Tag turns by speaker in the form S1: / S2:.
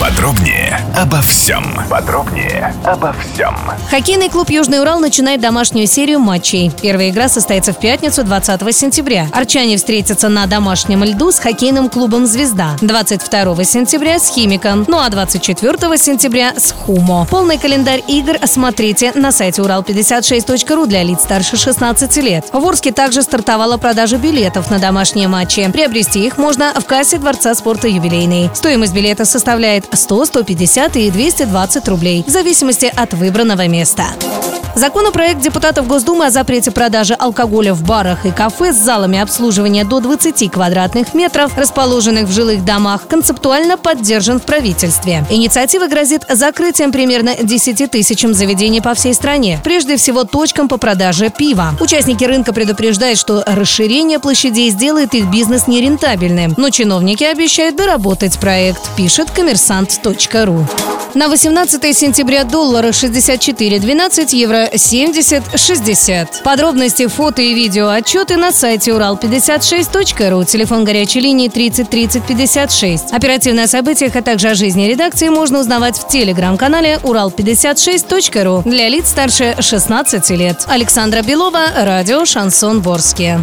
S1: Подробнее обо всем. Подробнее обо всем.
S2: Хоккейный клуб «Южный Урал» начинает домашнюю серию матчей. Первая игра состоится в пятницу 20 сентября. Арчане встретятся на домашнем льду с хоккейным клубом «Звезда». 22 сентября с «Химиком». Ну а 24 сентября с «Хумо». Полный календарь игр смотрите на сайте урал56.ру для лиц старше 16 лет. В Орске также стартовала продажа билетов на домашние матчи. Приобрести их можно в кассе Дворца спорта «Юбилейный». Стоимость билета составляет 100, 150 и 220 рублей в зависимости от выбранного места. Законопроект депутатов Госдумы о запрете продажи алкоголя в барах и кафе с залами обслуживания до 20 квадратных метров, расположенных в жилых домах, концептуально поддержан в правительстве. Инициатива грозит закрытием примерно 10 тысячам заведений по всей стране, прежде всего точкам по продаже пива. Участники рынка предупреждают, что расширение площадей сделает их бизнес нерентабельным, но чиновники обещают доработать проект, пишет коммерсант.ру. На 18 сентября доллара 64.12, евро 70.60. Подробности, фото и видео отчеты на сайте урал56.ру. Телефон горячей линии 30 30 56. Оперативные о событиях, а также о жизни редакции можно узнавать в телеграм-канале урал56.ру для лиц старше 16 лет. Александра Белова, радио «Шансон Ворске».